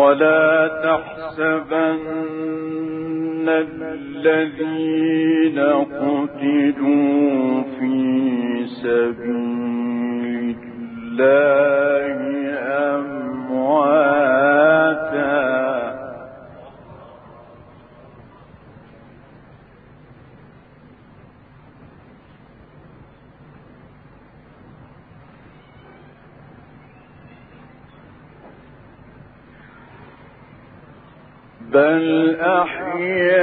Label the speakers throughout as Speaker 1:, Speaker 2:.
Speaker 1: ولا تحسبن الذين قتلوا في سبيل بل أحياء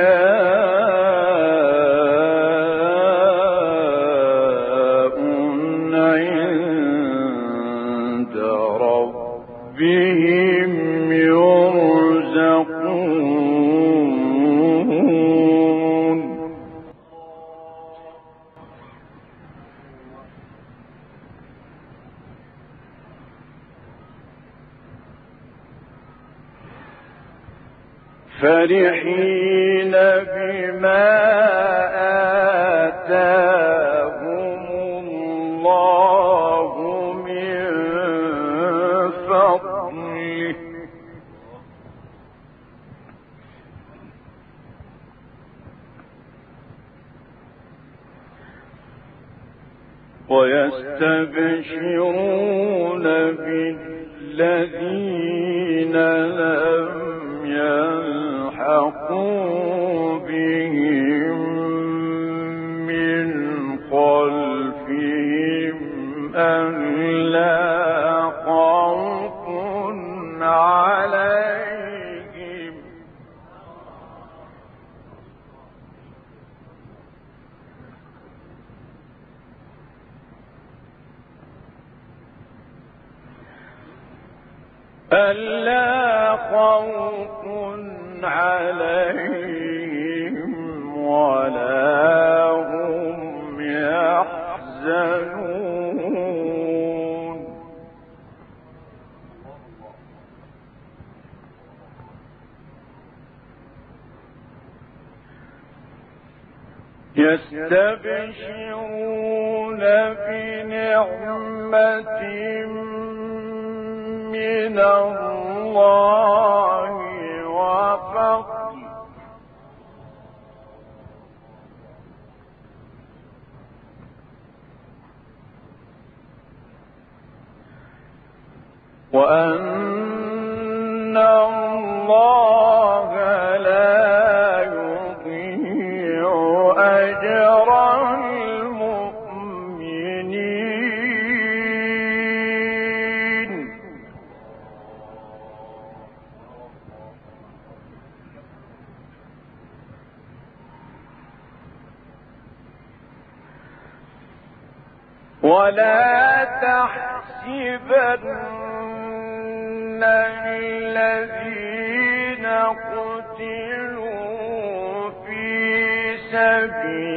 Speaker 1: فرحين بما آتاهم الله من فضله ويستبشرون بالذين لم ألا خوف عليهم ولا هم يحزنون. يستبشرون بنعمة وأن الله ولا تحسبن الذين قتلوا في سبيل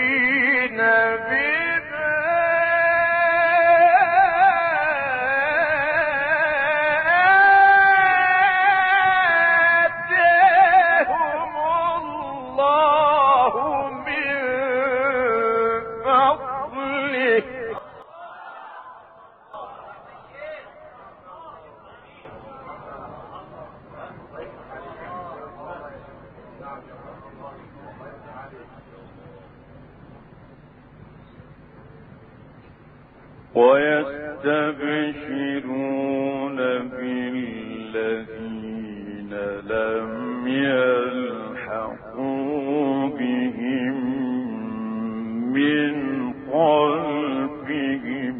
Speaker 2: ويستبشرون بالذين لم يلحقوا بهم من خلفهم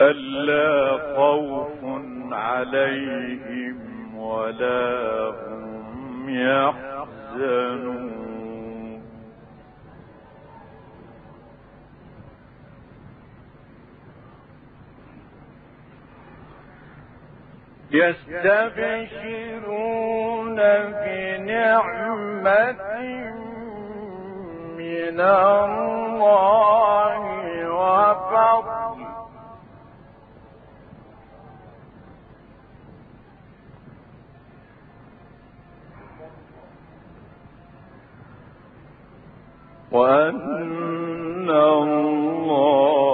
Speaker 2: ألا خوف عليهم ولا هم يحزنون. يستبشرون بنعمة من الله وفضل وأن الله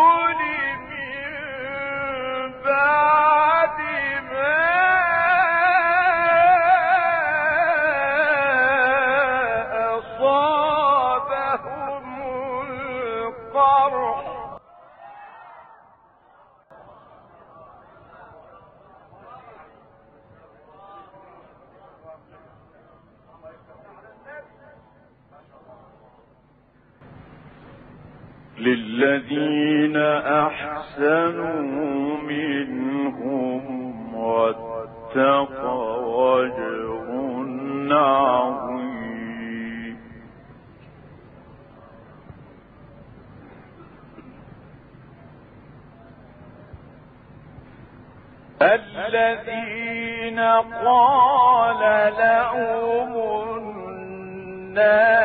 Speaker 2: للذين أحسنوا منهم واتقوا وجه عظيم. الذين قال لهم الناس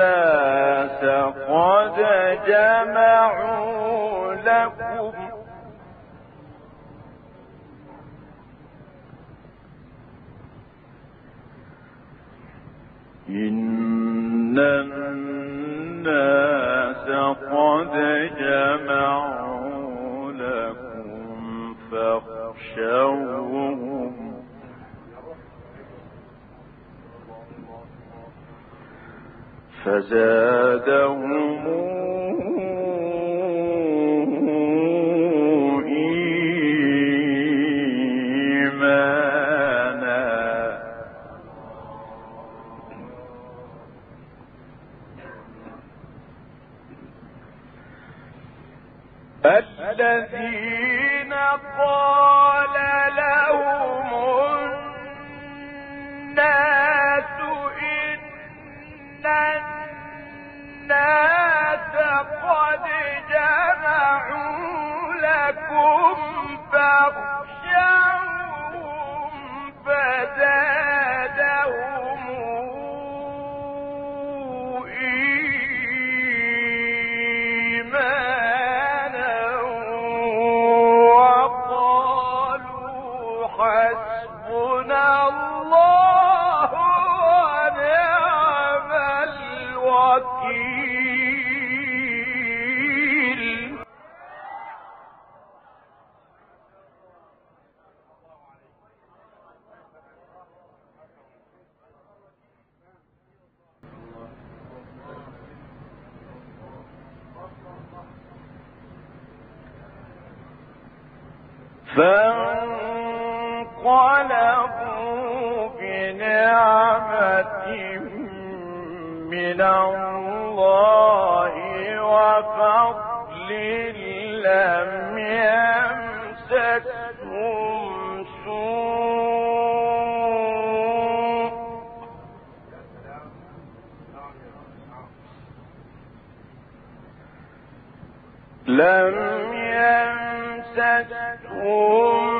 Speaker 2: الناس قد جمعوا لكم. إن الناس قد جمعوا لكم فاخشوهم فزادهم إيمانا. الذين قال لهم حسبنا الله ونعم الوكيل. بنعمة من الله وفضل لم يمسكهم سوء. لم يمسكهم